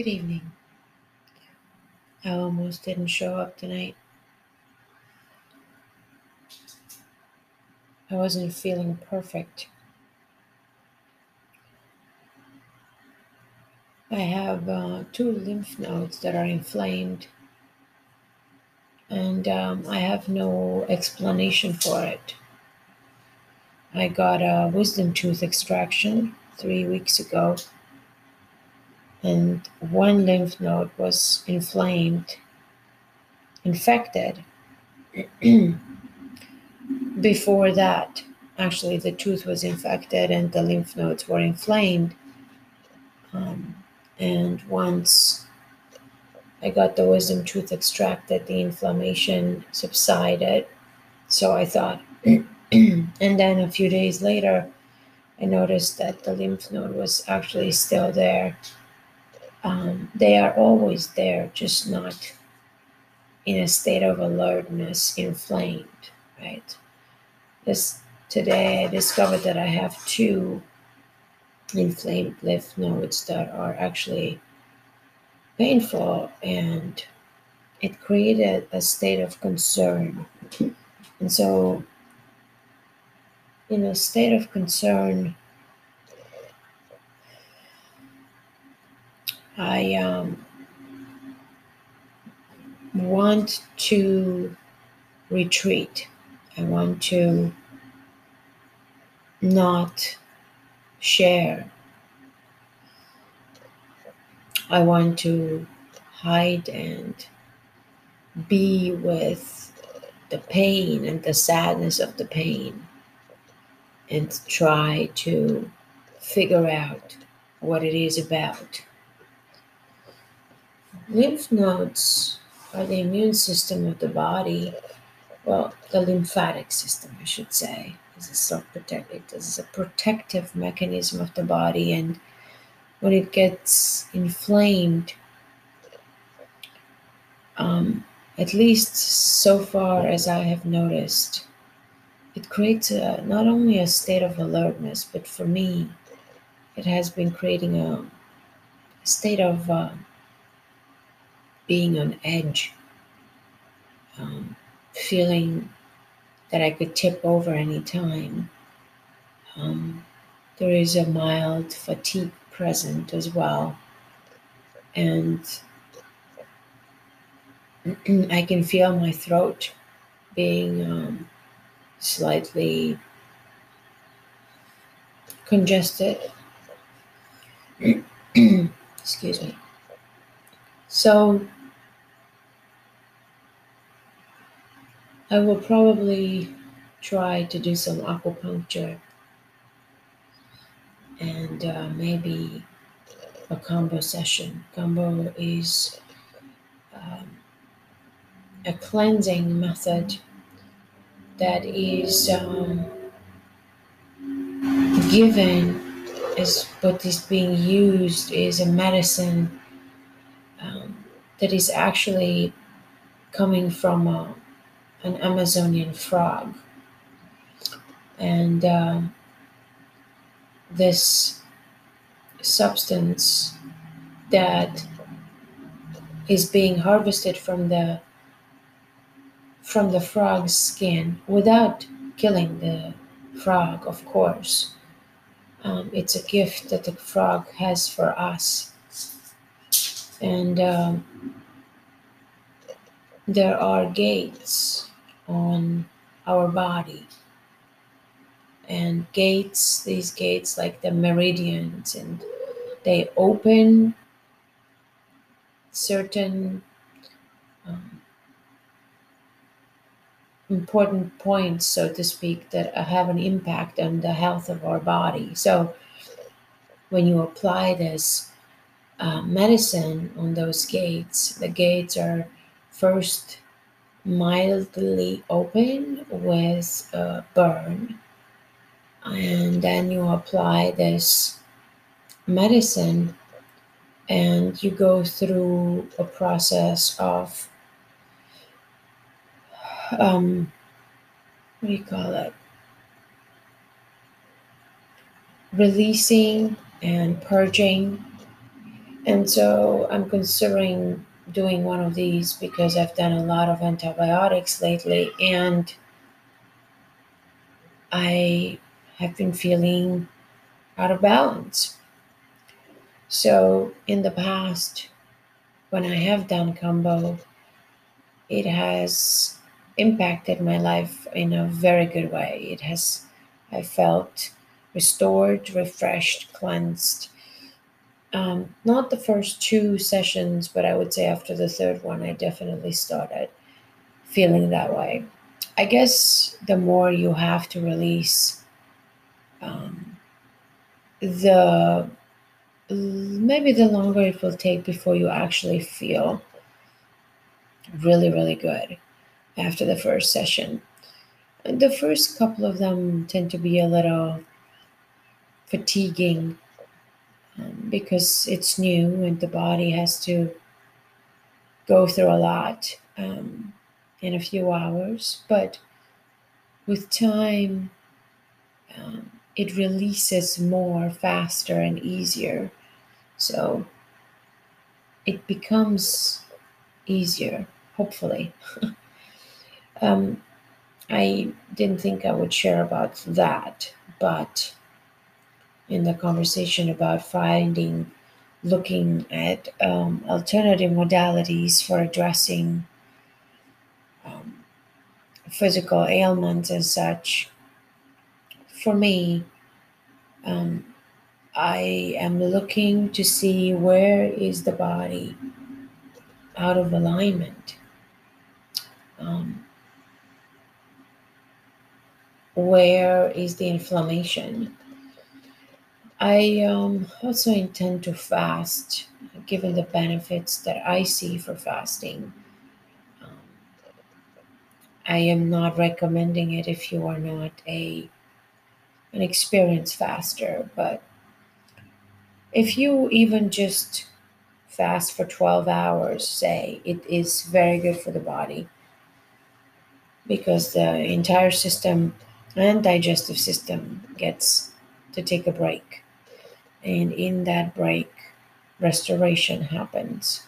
Good evening. I almost didn't show up tonight. I wasn't feeling perfect. I have uh, two lymph nodes that are inflamed, and um, I have no explanation for it. I got a wisdom tooth extraction three weeks ago, and one lymph node was inflamed, infected. Before that, actually, the tooth was infected and the lymph nodes were inflamed. Um, and once I got the wisdom tooth extracted, the inflammation subsided. So I thought, and then a few days later, I noticed that the lymph node was actually still there. Um, they are always there, just not in a state of alertness, inflamed, right? This today I discovered that I have two inflamed lymph nodes that are actually painful and it created a state of concern. And so, in a state of concern, I um, want to retreat. I want to not share. I want to hide and be with the pain and the sadness of the pain and try to figure out what it is about. Lymph nodes are the immune system of the body, well, the lymphatic system, I should say is a self-protective this is a protective mechanism of the body. And when it gets inflamed um, at least so far as i have noticed it creates a, not only a state of alertness but for me it has been creating a, a state of uh, being on edge um, feeling that I could tip over any time. Um, there is a mild fatigue present as well. And I can feel my throat being um, slightly congested. Excuse me. So I will probably try to do some acupuncture and uh, maybe a Kambo session. Kambo is um, a cleansing method that is um, given as what is being used is a medicine um, that is actually coming from a an Amazonian frog. And uh, this substance that is being harvested from the from the frog's skin without killing the frog, of course. Um, it's a gift that the frog has for us. And um, there are gates on our body. And gates, these gates, like the meridians, and they open certain um, important points, so to speak, that have an impact on the health of our body. So when you apply this uh, medicine on those gates, the gates are first mildly open with a burn. And then you apply this medicine and you go through a process of um, what do you call it? Releasing and purging. And so I'm considering doing one of these because I've done a lot of antibiotics lately and I have been feeling out of balance. So in the past, when I have done Kambo, it has impacted my life in a very good way. It has, I felt restored, refreshed, cleansed. Um, not the first two sessions, but I would say after the third one, I definitely started feeling that way. I guess the more you have to release, um, the maybe the longer it will take before you actually feel really, really good after the first session. The first couple of them tend to be a little fatiguing because it's new and the body has to go through a lot um, in a few hours. But with time, um, it releases more faster and easier. So it becomes easier, hopefully. um, I didn't think I would share about that, but in the conversation about finding, looking at um, alternative modalities for addressing um, physical ailments and such, for me, um, I am looking to see where is the body out of alignment. Um, where is the inflammation? I um, also intend to fast, given the benefits that I see for fasting. Um, I am not recommending it if you are not a an experienced faster, but if you even just fast for 12 hours, say, it is very good for the body because the entire system and digestive system gets to take a break. And in that break, restoration happens.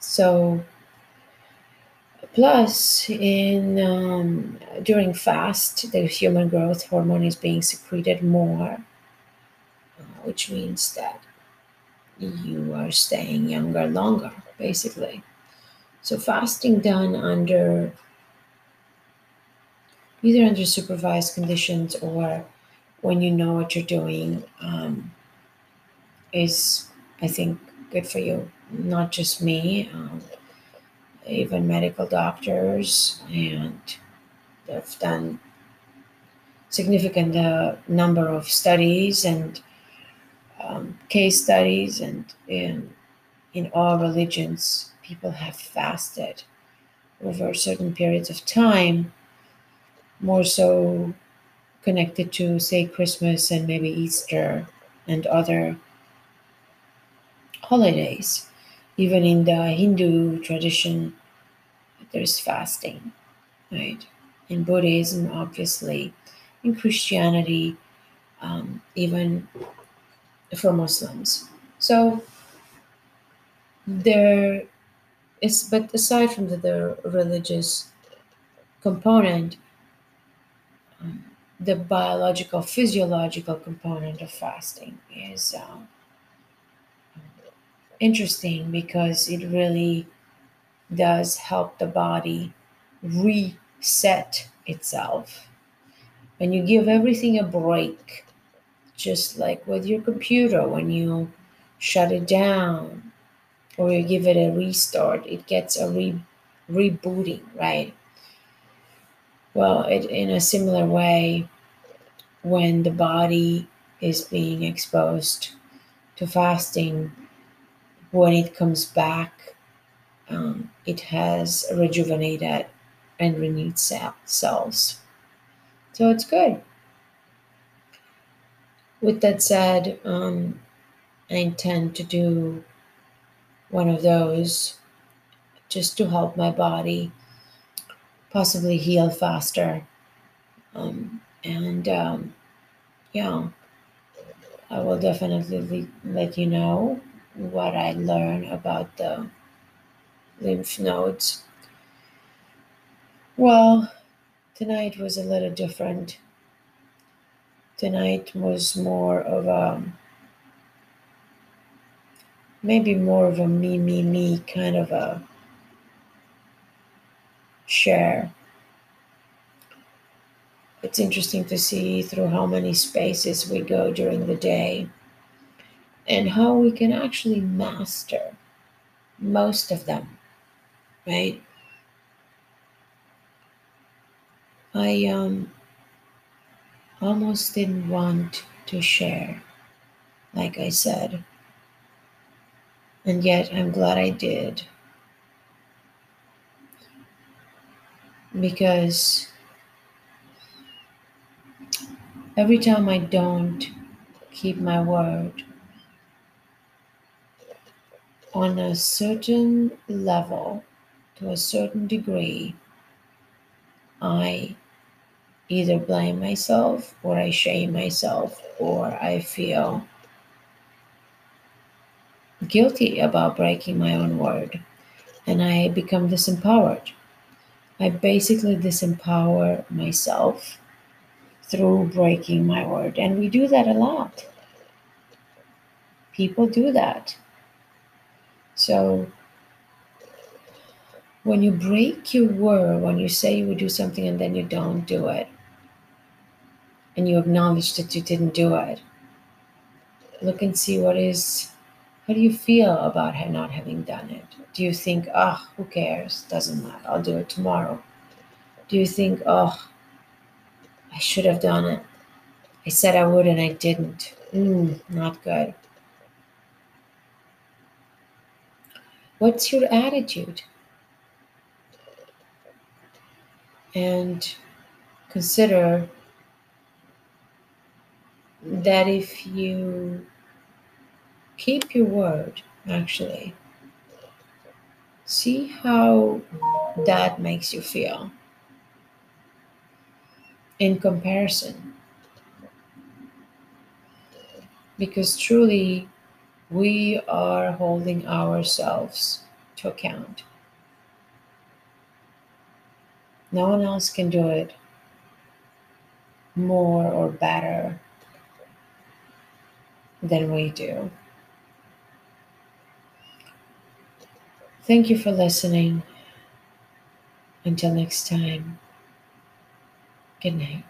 So, plus, in um, during fast, the human growth hormone is being secreted more, uh, which means that you are staying younger longer, basically. So, fasting done under either under supervised conditions or when you know what you're doing um, is, I think, good for you. Not just me, um, even medical doctors, and they've done significant uh, number of studies and um, case studies, and in in all religions, people have fasted over certain periods of time, more so connected to, say, Christmas and maybe Easter and other holidays. Even in the Hindu tradition, there's fasting, right? In Buddhism, obviously, in Christianity, um, even for Muslims. So there is, but aside from the, the religious component, um, the biological, physiological component of fasting is uh, interesting because it really does help the body reset itself. When you give everything a break, just like with your computer, when you shut it down or you give it a restart, it gets a re- rebooting, right? Well, it, in a similar way, when the body is being exposed to fasting, when it comes back, um, it has rejuvenated and renewed cells. So it's good. With that said, um, I intend to do one of those just to help my body possibly heal faster. Um, and um, yeah, I will definitely let you know what I learn about the lymph nodes. Well, tonight was a little different. Tonight was more of a maybe more of a me, me, me kind of a share. It's interesting to see through how many spaces we go during the day and how we can actually master most of them, right? I um, almost didn't want to share, like I said, and yet I'm glad I did. Because every time I don't keep my word, on a certain level, to a certain degree, I either blame myself or I shame myself or I feel guilty about breaking my own word and I become disempowered. I basically disempower myself through breaking my word. And we do that a lot. People do that. So when you break your word, when you say you would do something and then you don't do it, and you acknowledge that you didn't do it, look and see what is, how do you feel about not having done it? Do you think, oh, who cares? Doesn't matter. I'll do it tomorrow. Do you think, oh, I should have done it? I said I would and I didn't. Mm, not good. What's your attitude? And consider that if you keep your word, actually, see how that makes you feel in comparison. Because truly, we are holding ourselves to account. No one else can do it more or better than we do. Thank you for listening. Until next time, good night.